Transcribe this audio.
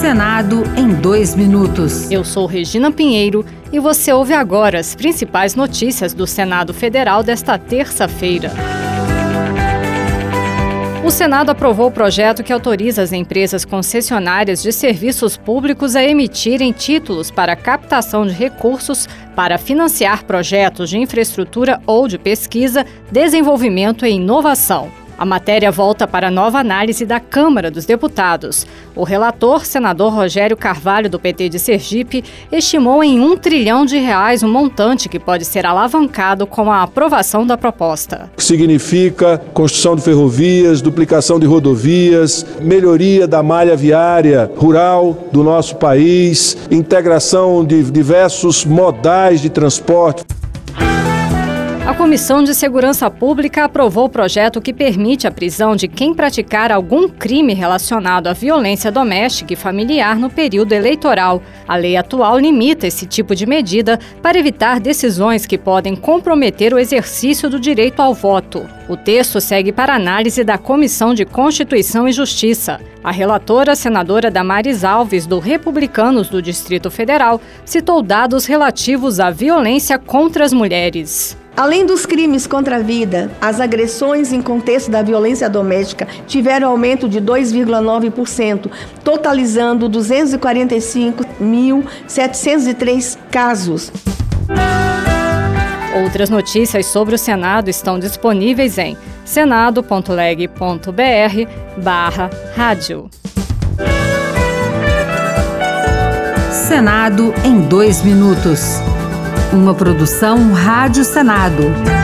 Senado em dois minutos. Eu sou Regina Pinheiro e você ouve agora as principais notícias do Senado Federal desta terça-feira. O Senado aprovou o projeto que autoriza as empresas concessionárias de serviços públicos a emitirem títulos para captação de recursos para financiar projetos de infraestrutura ou de pesquisa, desenvolvimento e inovação. A matéria volta para nova análise da Câmara dos Deputados. O relator, senador Rogério Carvalho, do PT de Sergipe, estimou em um trilhão de reais um montante que pode ser alavancado com a aprovação da proposta. Significa construção de ferrovias, duplicação de rodovias, melhoria da malha viária rural do nosso país, integração de diversos modais de transporte. A Comissão de Segurança Pública aprovou o projeto que permite a prisão de quem praticar algum crime relacionado à violência doméstica e familiar no período eleitoral. A lei atual limita esse tipo de medida para evitar decisões que podem comprometer o exercício do direito ao voto. O texto segue para análise da Comissão de Constituição e Justiça. A relatora, senadora Damares Alves, do Republicanos do Distrito Federal, citou dados relativos à violência contra as mulheres. Além dos crimes contra a vida, as agressões em contexto da violência doméstica tiveram aumento de 2,9%, totalizando 245.703 casos. Outras notícias sobre o Senado estão disponíveis em senado.leg.br barra rádio. Senado em dois minutos. Uma produção Rádio Senado.